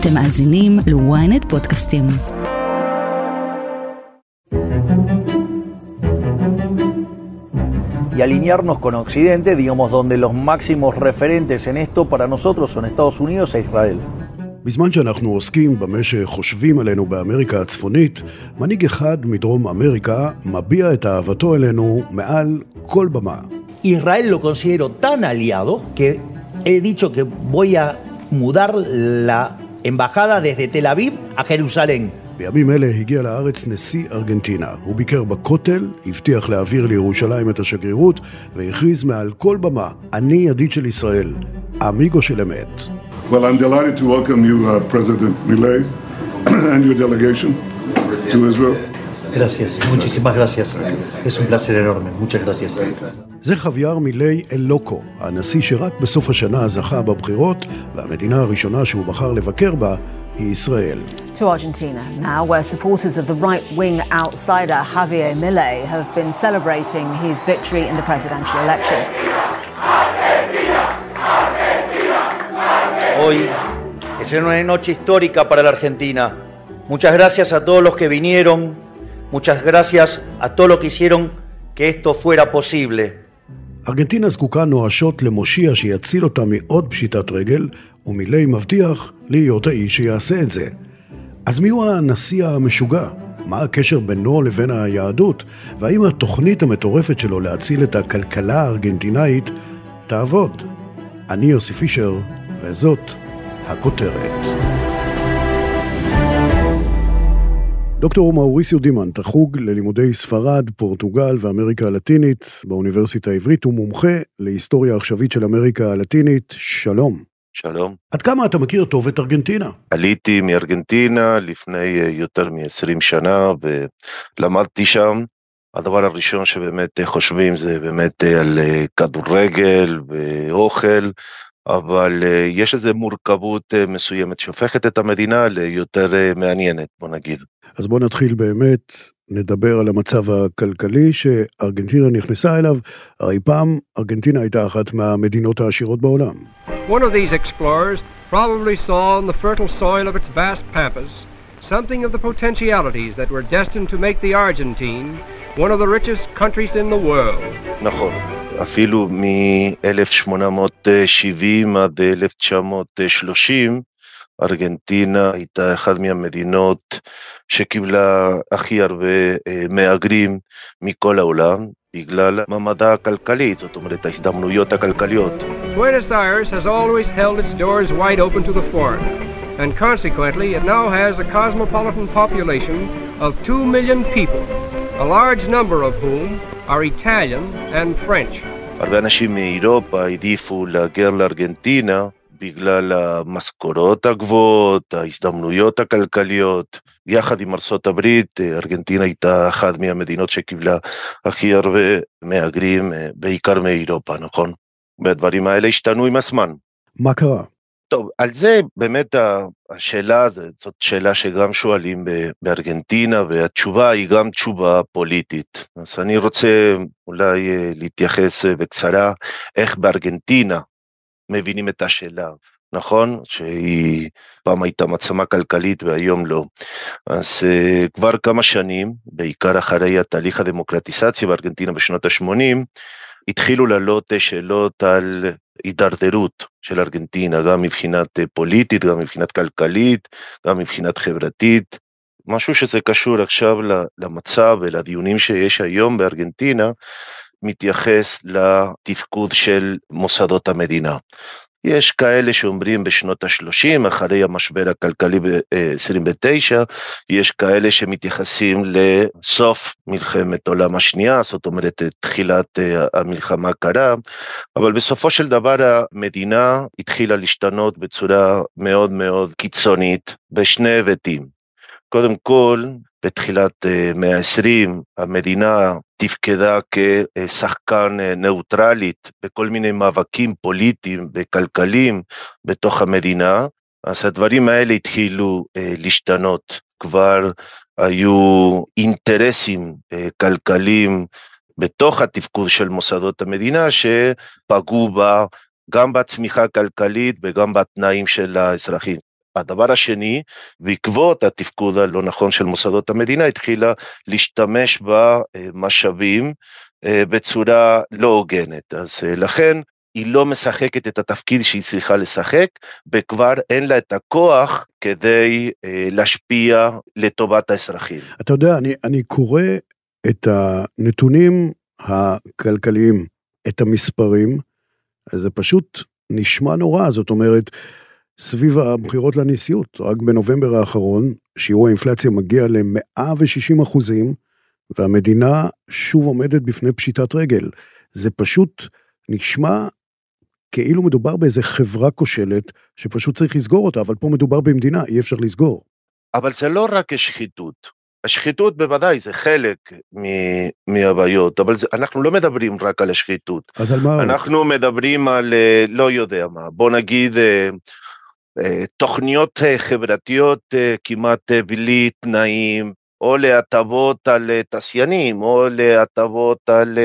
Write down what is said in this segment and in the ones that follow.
אתם מאזינים ל-ynet פודקאסטים. y alinearnos con Occidente, digamos, donde los máximos referentes en esto para nosotros son Estados Unidos e Israel. בזמן שאנחנו עוסקים במה שחושבים עלינו באמריקה הצפונית, מנהיג אחד מדרום אמריקה מביע את אהבתו אלינו מעל כל במה. Israel lo considero tan aliado que he dicho que voy a mudar la embajada desde Tel Aviv a Jerusalén. בימים אלה הגיע לארץ נשיא ארגנטינה. הוא ביקר בכותל, הבטיח להעביר לירושלים את השגרירות, והכריז מעל כל במה, אני ידיד של ישראל, אמיגו של אמת. Well, I'm delighted to welcome you, uh, President Milei, and your delegation to Israel. Gracias, muchísimas gracias. Es un placer enorme. Muchas gracias. זה חוויאר מילי אלוקו, הנשיא שרק בסוף השנה זכה בבחירות, והמדינה הראשונה שהוא בחר לבקר בה היא ישראל. To Argentina now, where supporters of the right wing outsider Javier Milei have been celebrating his victory in the presidential election. Hoy es una noche histórica para la Argentina. Muchas gracias a todos los que vinieron, muchas gracias a todos los que hicieron que esto fuera posible. ארגנטינה זקוקה נואשות למושיע שיציל אותה מעוד פשיטת רגל, ומילי מבטיח להיות האיש שיעשה את זה. אז מיהו הנשיא המשוגע? מה הקשר בינו לבין היהדות? והאם התוכנית המטורפת שלו להציל את הכלכלה הארגנטינאית תעבוד? אני יוסי פישר, וזאת הכותרת. דוקטור מאוריסיו דימן, תחוג ללימודי ספרד, פורטוגל ואמריקה הלטינית באוניברסיטה העברית, ומומחה להיסטוריה עכשווית של אמריקה הלטינית. שלום. שלום. עד כמה אתה מכיר טוב את ארגנטינה? עליתי מארגנטינה לפני אה, יותר מ-20 שנה ולמדתי שם. הדבר הראשון שבאמת אה, חושבים זה באמת אה, על כדורגל ואוכל, אבל יש איזו מורכבות מסוימת שהופכת את המדינה ליותר מעניינת, בוא נגיד. אז בוא נתחיל באמת, נדבר על המצב הכלכלי שארגנטינה נכנסה אליו. הרי פעם ארגנטינה הייתה אחת מהמדינות העשירות בעולם. One of these explorers probably saw on the fertile soil of its vast pampas something of the potentialities that were destined to make the Argentine one of the richest countries in the world. נכון, אפילו מ-1870 עד 1930, ארגנטינה הייתה אחת מהמדינות שקיבלה הכי הרבה מהגרים מכל העולם, בגלל מעמדה הכלכלי, זאת אומרת ההזדמנויות הכלכליות. Buenos Aires has always held its doors wide open to the foreigner, and consequently it now has a cosmopolitan population of 2 million people, a large number of whom are Italian and French. הרבה אנשים מאירופה העדיפו להגר לארגנטינה בגלל המשכורות הגבוהות, ההזדמנויות הכלכליות. יחד עם ארצות הברית, ארגנטינה הייתה אחת מהמדינות שקיבלה הכי הרבה מהגרים, בעיקר מאירופה, נכון? והדברים האלה השתנו עם הזמן. מה קרה? טוב, על זה באמת השאלה, זאת שאלה שגם שואלים בארגנטינה, והתשובה היא גם תשובה פוליטית. אז אני רוצה אולי להתייחס בקצרה איך בארגנטינה מבינים את השאלה, נכון? שהיא פעם הייתה מעצמה כלכלית והיום לא. אז uh, כבר כמה שנים, בעיקר אחרי התהליך הדמוקרטיזציה בארגנטינה בשנות ה-80, התחילו לעלות שאלות על הידרדרות של ארגנטינה, גם מבחינת פוליטית, גם מבחינת כלכלית, גם מבחינת חברתית. משהו שזה קשור עכשיו למצב ולדיונים שיש היום בארגנטינה, מתייחס לתפקוד של מוסדות המדינה. יש כאלה שאומרים בשנות ה-30, אחרי המשבר הכלכלי ב-29, יש כאלה שמתייחסים לסוף מלחמת העולם השנייה, זאת אומרת תחילת המלחמה הקרה, אבל בסופו של דבר המדינה התחילה להשתנות בצורה מאוד מאוד קיצונית בשני היבטים. קודם כל, בתחילת מאה ה-20 המדינה תפקדה כשחקן ניאוטרלית בכל מיני מאבקים פוליטיים וכלכליים בתוך המדינה, אז הדברים האלה התחילו להשתנות. כבר היו אינטרסים כלכליים בתוך התפקוד של מוסדות המדינה שפגעו בה גם בצמיחה הכלכלית וגם בתנאים של האזרחים. הדבר השני, בעקבות התפקוד הלא נכון של מוסדות המדינה, התחילה להשתמש במשאבים בצורה לא הוגנת. אז לכן היא לא משחקת את התפקיד שהיא צריכה לשחק, וכבר אין לה את הכוח כדי אה, להשפיע לטובת האזרחים. אתה יודע, אני, אני קורא את הנתונים הכלכליים, את המספרים, זה פשוט נשמע נורא, זאת אומרת, סביב הבחירות לנשיאות, רק בנובמבר האחרון, שיעור האינפלציה מגיע ל-160 אחוזים, והמדינה שוב עומדת בפני פשיטת רגל. זה פשוט נשמע כאילו מדובר באיזה חברה כושלת שפשוט צריך לסגור אותה, אבל פה מדובר במדינה, אי אפשר לסגור. אבל זה לא רק השחיתות. השחיתות בוודאי זה חלק מהבעיות, אבל זה, אנחנו לא מדברים רק על השחיתות. אז על מה? אנחנו מדברים על, אה, לא יודע מה, בוא נגיד אה, תוכניות חברתיות כמעט בלי תנאים, או להטבות על תעשיינים, או להטבות על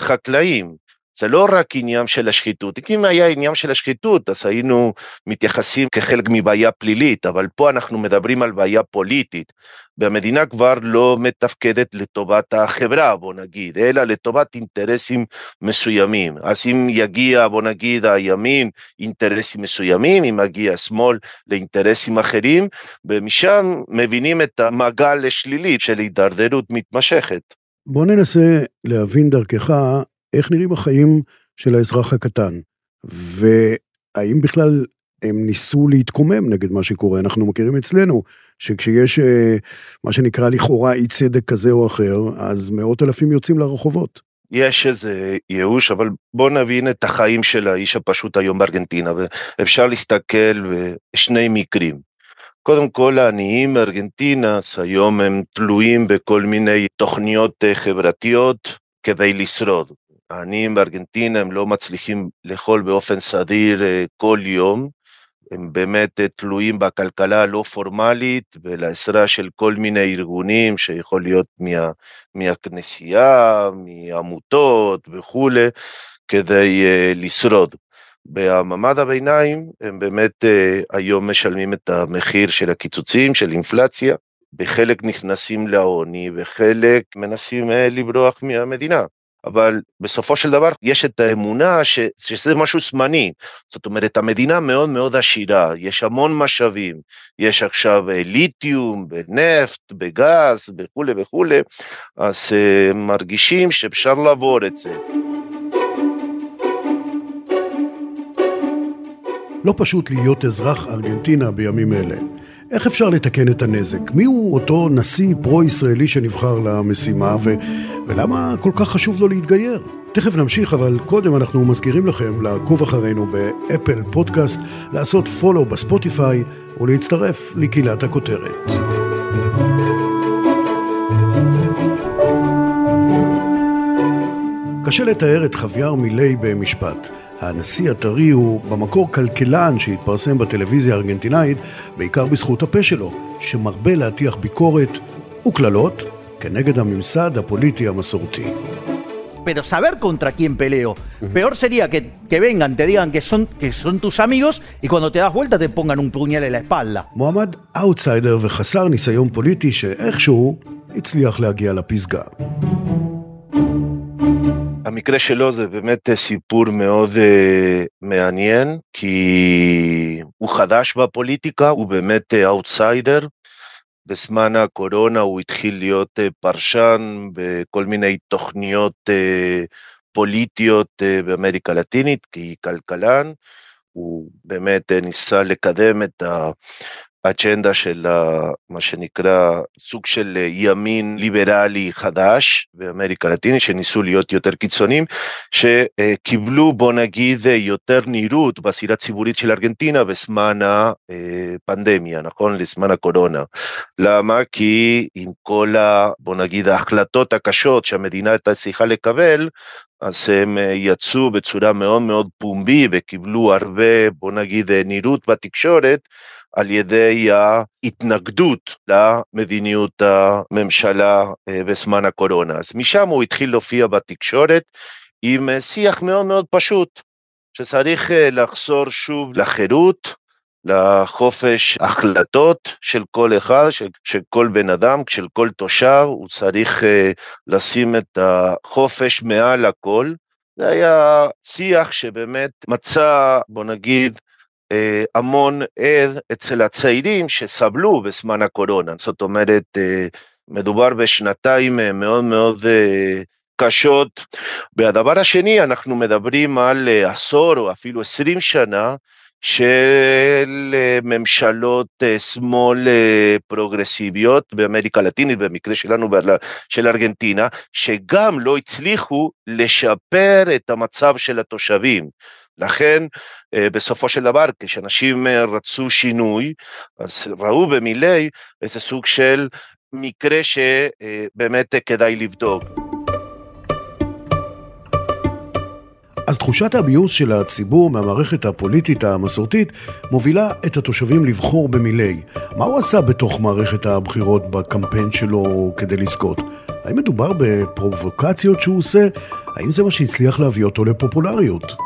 חקלאים. זה לא רק עניין של השחיתות, אם היה עניין של השחיתות אז היינו מתייחסים כחלק מבעיה פלילית, אבל פה אנחנו מדברים על בעיה פוליטית, והמדינה כבר לא מתפקדת לטובת החברה, בוא נגיד, אלא לטובת אינטרסים מסוימים. אז אם יגיע, בוא נגיד, הימין, אינטרסים מסוימים, אם יגיע השמאל לאינטרסים אחרים, ומשם מבינים את המעגל השלילי של הידרדרות מתמשכת. בוא ננסה להבין דרכך איך נראים החיים של האזרח הקטן, והאם בכלל הם ניסו להתקומם נגד מה שקורה. אנחנו מכירים אצלנו שכשיש אה, מה שנקרא לכאורה אי צדק כזה או אחר, אז מאות אלפים יוצאים לרחובות. יש איזה ייאוש, אבל בוא נבין את החיים של האיש הפשוט היום בארגנטינה, ואפשר להסתכל בשני מקרים. קודם כל העניים בארגנטינה היום הם תלויים בכל מיני תוכניות אה, חברתיות כדי לשרוד. העניים בארגנטינה הם לא מצליחים לאכול באופן סדיר אה, כל יום, הם באמת אה, תלויים בכלכלה הלא פורמלית ולעזרה של כל מיני ארגונים שיכול להיות מה, מהכנסייה, מעמותות וכולי, כדי uh, לשרוד. במעמד הביניים הם באמת uh, היום משלמים את המחיר של הקיצוצים, של אינפלציה, בחלק נכנסים לעוני וחלק מנסים לברוח מהמדינה. אבל בסופו של דבר יש את האמונה ש, שזה משהו זמני. זאת אומרת, המדינה מאוד מאוד עשירה, יש המון משאבים, יש עכשיו אה, ליתיום, בנפט, בגז וכולי וכולי, אז uh, מרגישים שאפשר לעבור את זה. לא פשוט להיות אזרח ארגנטינה בימים אלה. איך אפשר לתקן את הנזק? מי הוא אותו נשיא פרו-ישראלי שנבחר למשימה, ו... ולמה כל כך חשוב לו להתגייר? תכף נמשיך, אבל קודם אנחנו מזכירים לכם לעקוב אחרינו באפל פודקאסט, לעשות פולו בספוטיפיי ולהצטרף לקהילת הכותרת. קשה לתאר את חוויאר מילי במשפט. הנשיא הטרי הוא במקור כלכלן שהתפרסם בטלוויזיה הארגנטינאית, בעיקר בזכות הפה שלו, שמרבה להטיח ביקורת וקללות כנגד הממסד הפוליטי המסורתי. pero saber contra quién peleo. Peor sería que, que vengan, te digan que son, que son tus amigos y cuando te das vuelta te pongan un puñal en la espalda. מועמד אאוטסיידר וחסר ניסיון פוליטי שאיכשהו הצליח להגיע לפסגה. המקרה שלו זה באמת אה, סיפור מאוד אה, מעניין, כי הוא חדש בפוליטיקה, הוא באמת אאוטסיידר. אה, בזמן הקורונה הוא התחיל להיות uh, פרשן בכל מיני תוכניות uh, פוליטיות uh, באמריקה הלטינית, כי כלכלן. הוא באמת ניסה לקדם את אג'נדה של מה שנקרא סוג של ימין ליברלי חדש באמריקה הלטינית שניסו להיות יותר קיצוניים שקיבלו בוא נגיד יותר נראות בסירה הציבורית של ארגנטינה בזמן הפנדמיה נכון? לזמן הקורונה. למה? כי עם כל ה, בוא נגיד ההחלטות הקשות שהמדינה הייתה צריכה לקבל אז הם יצאו בצורה מאוד מאוד פומבי וקיבלו הרבה בוא נגיד נראות בתקשורת על ידי ההתנגדות למדיניות הממשלה אה, בזמן הקורונה. אז משם הוא התחיל להופיע בתקשורת עם אה, שיח מאוד מאוד פשוט, שצריך אה, לחזור שוב לחירות, לחופש החלטות של כל אחד, של, של כל בן אדם, של כל תושב, הוא צריך לשים את החופש מעל הכל. זה היה שיח שבאמת מצא, בוא נגיד, המון ער אצל הצעירים שסבלו בזמן הקורונה. זאת אומרת, uh, מדובר בשנתיים מאוד מאוד uh, קשות. והדבר השני, אנחנו מדברים על עשור או אפילו עשרים שנה של אה, ממשלות אה, שמאל אה, פרוגרסיביות באמריקה הלטינית, במקרה שלנו של ארגנטינה, שגם לא הצליחו לשפר את המצב של התושבים. לכן בסופו של דבר כשאנשים רצו שינוי אז ראו במילי איזה סוג של מקרה שבאמת כדאי לבדוק. אז תחושת הביוס של הציבור מהמערכת הפוליטית המסורתית מובילה את התושבים לבחור במילי. מה הוא עשה בתוך מערכת הבחירות בקמפיין שלו כדי לזכות? האם מדובר בפרובוקציות שהוא עושה? האם זה מה שהצליח להביא אותו לפופולריות?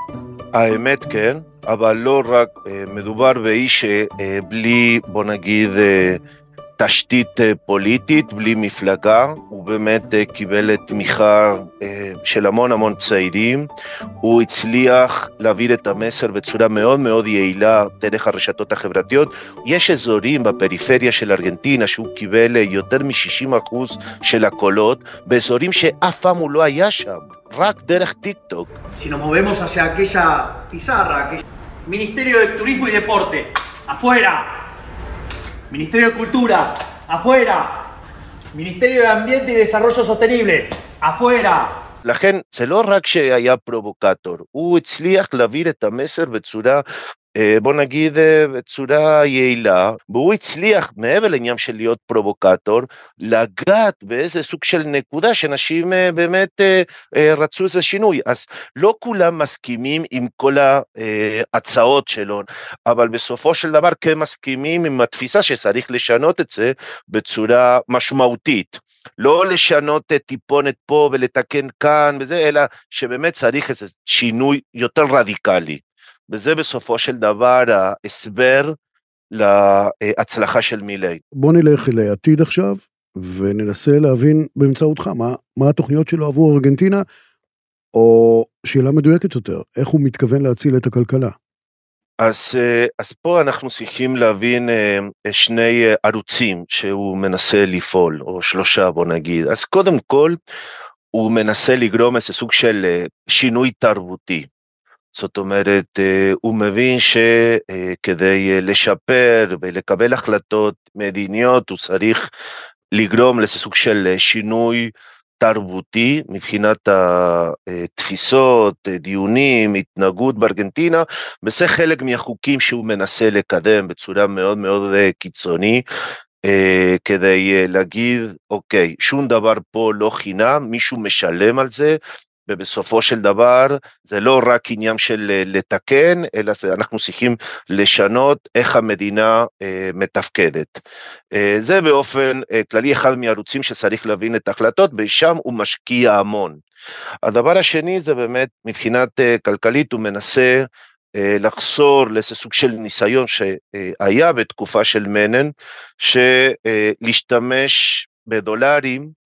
האמת כן, אבל לא רק, אה, מדובר באיש אה, בלי, בוא נגיד, אה, תשתית אה, פוליטית, בלי מפלגה, הוא באמת אה, קיבל תמיכה אה, של המון המון צעירים, הוא הצליח להעביר את המסר בצורה מאוד מאוד יעילה דרך הרשתות החברתיות. יש אזורים בפריפריה של ארגנטינה שהוא קיבל יותר מ-60% של הקולות, באזורים שאף פעם הוא לא היה שם, רק דרך טיק טוק. Ministerio de Turismo y. Ministerio de Cultura, afuera. Ministerio de Ambiente y Desarrollo Sostenible, afuera. לכן זה לא רק שהיה פרובוקטור, הוא הצליח להעביר את המסר בצורה אה, בוא נגיד אה, בצורה יעילה, והוא הצליח מעבר לעניין של להיות פרובוקטור, לגעת באיזה סוג של נקודה שאנשים אה, באמת רצו איזה שינוי. אז לא כולם מסכימים עם כל ההצעות שלו, אבל בסופו של דבר כן מסכימים עם התפיסה שצריך לשנות את זה בצורה משמעותית. לא לשנות טיפונת פה ולתקן כאן וזה, אלא שבאמת צריך איזה שינוי יותר רדיקלי. וזה בסופו של דבר ההסבר להצלחה של מילי. בוא נלך אל העתיד עכשיו, וננסה להבין באמצעותך מה, מה התוכניות שלו עבור ארגנטינה, או שאלה מדויקת יותר, איך הוא מתכוון להציל את הכלכלה. אז, אז פה אנחנו צריכים להבין אה, שני ערוצים שהוא מנסה לפעול, או שלושה בוא נגיד. אז קודם כל, הוא מנסה לגרום איזה סוג של אה, שינוי תרבותי. זאת אומרת, אה, הוא מבין שכדי אה, לשפר ולקבל החלטות מדיניות, הוא צריך לגרום לסוג של אה, שינוי תרבותי מבחינת התפיסות, דיונים, התנהגות בארגנטינה, וזה חלק מהחוקים שהוא מנסה לקדם בצורה מאוד מאוד קיצוני. כדי להגיד, אוקיי, שום דבר פה לא חינם, מישהו משלם על זה, ובסופו של דבר זה לא רק עניין של אה, לתקן, אלא זה, אנחנו צריכים לשנות איך המדינה אה, מתפקדת. אה, זה באופן אה, כללי אחד מהערוצים שצריך להבין את ההחלטות, ושם הוא משקיע המון. הדבר השני זה באמת מבחינת אה, כלכלית הוא מנסה אה, לחזור לאיזה סוג של ניסיון שהיה בתקופה של מנן, שלהשתמש בדולרים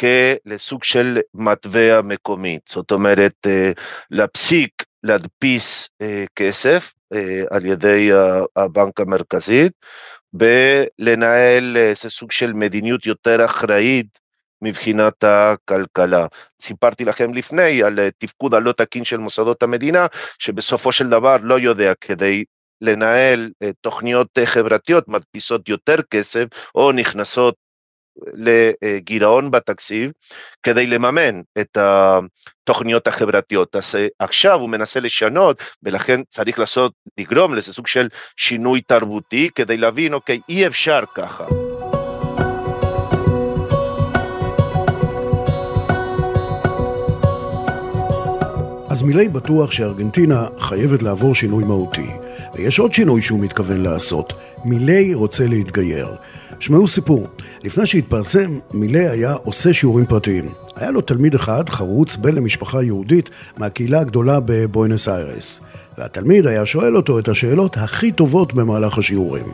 כלסוג של מטבע מקומית, זאת אומרת אה, להפסיק להדפיס אה, כסף אה, על ידי הבנק המרכזי ולנהל איזה סוג של מדיניות יותר אחראית מבחינת הכלכלה. סיפרתי לכם לפני על תפקוד הלא תקין של מוסדות המדינה, שבסופו של דבר לא יודע כדי לנהל תוכניות חברתיות מדפיסות יותר כסף או נכנסות לגירעון בתקציב כדי לממן את התוכניות החברתיות. אז אה, עכשיו הוא מנסה לשנות ולכן צריך לעשות, לגרום לזה סוג של שינוי תרבותי כדי להבין, אוקיי, אי אפשר ככה. אז מילי בטוח שארגנטינה חייבת לעבור שינוי מהותי. ויש עוד שינוי שהוא מתכוון לעשות. מילי רוצה להתגייר. שמעו סיפור. לפני שהתפרסם, מילי היה עושה שיעורים פרטיים. היה לו תלמיד אחד, חרוץ, בן למשפחה יהודית מהקהילה הגדולה בבואנוס איירס. והתלמיד היה שואל אותו את השאלות הכי טובות במהלך השיעורים.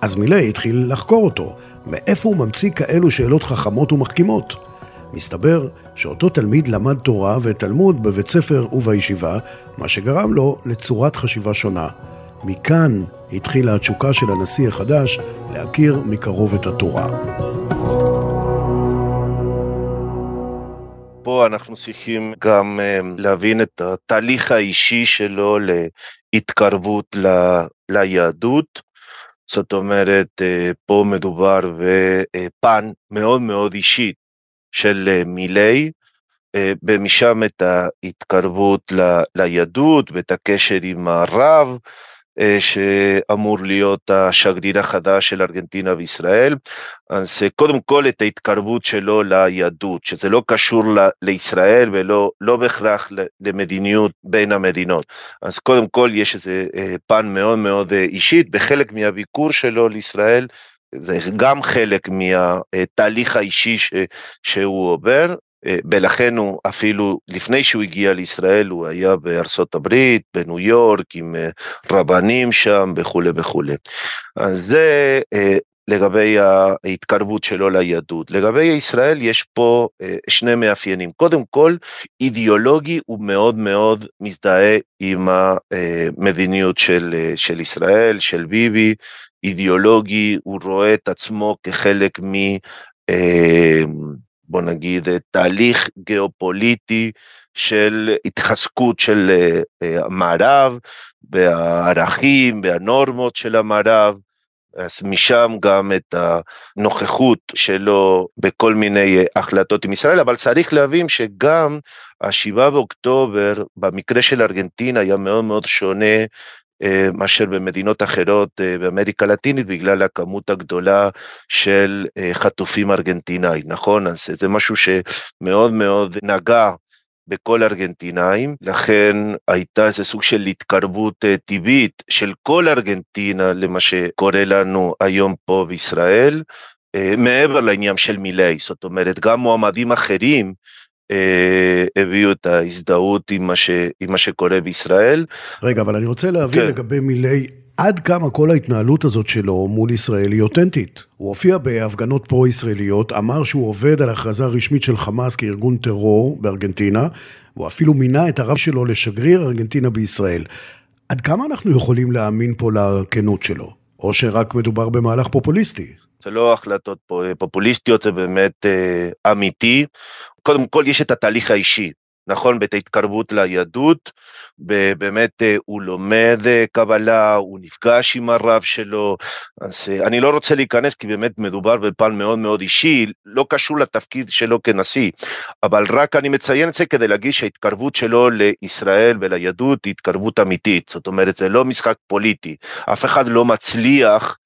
אז מילי התחיל לחקור אותו, מאיפה הוא ממציא כאלו שאלות חכמות ומחכימות. מסתבר שאותו תלמיד למד תורה ותלמוד בבית ספר ובישיבה, מה שגרם לו לצורת חשיבה שונה. מכאן התחילה התשוקה של הנשיא החדש להכיר מקרוב את התורה. פה אנחנו צריכים גם אה, להבין את התהליך האישי שלו להתקרבות ל, ליהדות. זאת אומרת, אה, פה מדובר בפן מאוד מאוד אישי של אה, מילי, ומשם את ההתקרבות ליהדות ואת הקשר עם הרב, אה, שאמור להיות השגריר החדש של ארגנטינה וישראל. אז קודם כל את ההתקרבות שלו ליהדות, שזה לא קשור לישראל ולא לא בהכרח למדיניות בין המדינות. אז קודם כל יש איזה אה, פן מאוד מאוד אה, אישית, בחלק מהביקור שלו לישראל, זה גם חלק מהתהליך האישי ש, שהוא עובר, אה, ולכן הוא אפילו לפני שהוא הגיע לישראל הוא היה בארצות הברית, בניו יורק, עם אה, רבנים שם וכולי וכולי. אז זה אה, לגבי ההתקרבות שלו ליהדות. לגבי ישראל יש פה שני מאפיינים. קודם כל, אידיאולוגי הוא מאוד מאוד מזדהה עם המדיניות של, של ישראל, של ביבי. אידיאולוגי, הוא רואה את עצמו כחלק מ... בוא נגיד, תהליך גיאופוליטי של התחזקות של אה, אה, המערב והערכים והנורמות של המערב. אז משם גם את הנוכחות שלו בכל מיני אה, החלטות עם ישראל, אבל צריך להבין שגם השבעה באוקטובר, במקרה של ארגנטינה, היה מאוד מאוד שונה אה, מאשר במדינות אחרות אה, באמריקה הלטינית בגלל הכמות הגדולה של אה, חטופים ארגנטינאים, נכון? אז זה משהו שמאוד מאוד נגע בכל ארגנטינאים, לכן הייתה איזה סוג של התקרבות טבעית של כל ארגנטינה למה שקורה לנו היום פה בישראל, מעבר לעניין של מילי, זאת אומרת גם מועמדים אחרים אה, הביאו את ההזדהות עם מה, ש, עם מה שקורה בישראל. רגע, אבל אני רוצה להבין כן. לגבי מילי, עד כמה כל ההתנהלות הזאת שלו מול ישראל היא אותנטית. הוא הופיע בהפגנות פרו-ישראליות, אמר שהוא עובד על הכרזה רשמית של חמאס כארגון טרור בארגנטינה, הוא אפילו מינה את הרב שלו לשגריר ארגנטינה בישראל. עד כמה אנחנו יכולים להאמין פה לכנות שלו? או שרק מדובר במהלך פופוליסטי? זה לא החלטות פופוליסטיות, זה באמת אה, אמיתי. קודם כל יש את התהליך האישי, נכון? ואת ההתקרבות ליהדות, באמת אה, הוא לומד אה, קבלה, הוא נפגש עם הרב שלו, אז אה, אני לא רוצה להיכנס כי באמת מדובר בפן מאוד מאוד אישי, לא קשור לתפקיד שלו כנשיא, אבל רק אני מציין את זה כדי להגיד שההתקרבות שלו לישראל וליהדות היא התקרבות אמיתית, זאת אומרת זה לא משחק פוליטי, אף אחד לא מצליח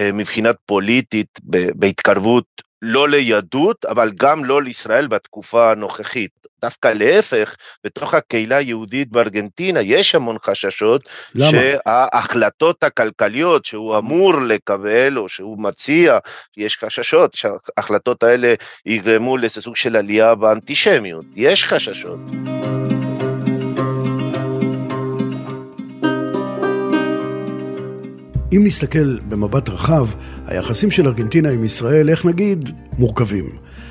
מבחינת פוליטית בהתקרבות לא ליהדות, אבל גם לא לישראל בתקופה הנוכחית. דווקא להפך, בתוך הקהילה היהודית בארגנטינה יש המון חששות, למה? שההחלטות הכלכליות שהוא אמור לקבל או שהוא מציע, יש חששות שההחלטות האלה יגרמו לאיזה סוג של עלייה באנטישמיות, יש חששות. אם נסתכל במבט רחב, היחסים של ארגנטינה עם ישראל, איך נגיד, מורכבים.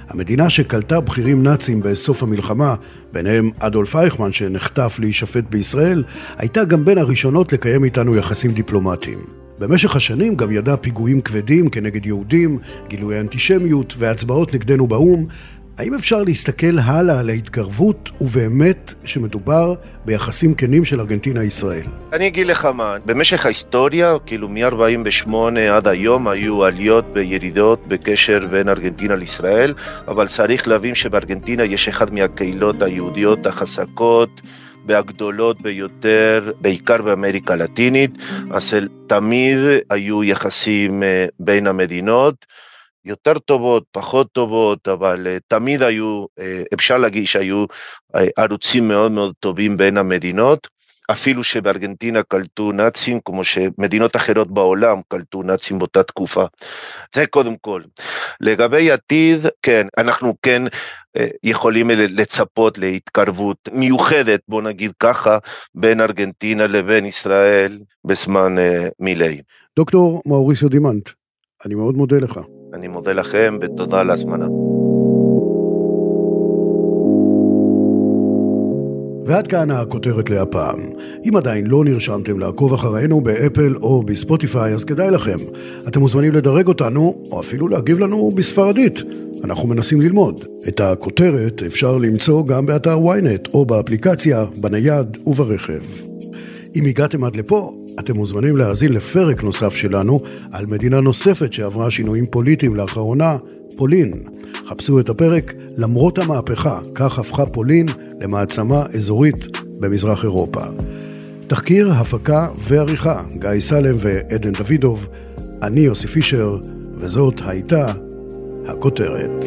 המדינה שקלטה בכירים נאצים בסוף המלחמה, ביניהם אדולף אייכמן שנחטף להישפט בישראל, הייתה גם בין הראשונות לקיים איתנו יחסים דיפלומטיים. במשך השנים גם ידעה פיגועים כבדים כנגד יהודים, גילויי אנטישמיות והצבעות נגדנו באו"ם, האם אפשר להסתכל הלאה על ההתקרבות, ובאמת שמדובר ביחסים כנים של ארגנטינה-ישראל? אני אגיד לך מה, במשך ההיסטוריה, כאילו מ-48 עד היום, היו עליות וירידות בקשר בין ארגנטינה לישראל, אבל צריך להבין שבארגנטינה יש אחד מהקהילות היהודיות החזקות. והגדולות ביותר, בעיקר באמריקה הלטינית, אז תמיד היו יחסים אה, בין המדינות. יותר טובות, פחות טובות, אבל uh, תמיד היו, uh, אפשר להגיד שהיו uh, ערוצים מאוד מאוד טובים בין המדינות. אפילו שבארגנטינה קלטו נאצים, כמו שמדינות אחרות בעולם קלטו נאצים באותה תקופה. זה קודם כל. לגבי עתיד, כן, אנחנו כן אה, יכולים לצפות להתקרבות מיוחדת, בוא נגיד ככה, בין ארגנטינה לבין ישראל בזמן אה, מילי. דוקטור מאוריסיו דימנט, אני מאוד מודה לך. אני מודה לכם ותודה על ההזמנה. ועד כאן הכותרת להפעם. אם עדיין לא נרשמתם לעקוב אחרינו באפל או בספוטיפיי, אז כדאי לכם. אתם מוזמנים לדרג אותנו, או אפילו להגיב לנו בספרדית. אנחנו מנסים ללמוד. את הכותרת אפשר למצוא גם באתר ynet, או באפליקציה, בנייד וברכב. אם הגעתם עד לפה, אתם מוזמנים להאזין לפרק נוסף שלנו על מדינה נוספת שעברה שינויים פוליטיים לאחרונה, פולין. חפשו את הפרק למרות המהפכה, כך הפכה פולין למעצמה אזורית במזרח אירופה. תחקיר, הפקה ועריכה, גיא סלם ועדן דוידוב, אני יוסי פישר, וזאת הייתה הכותרת.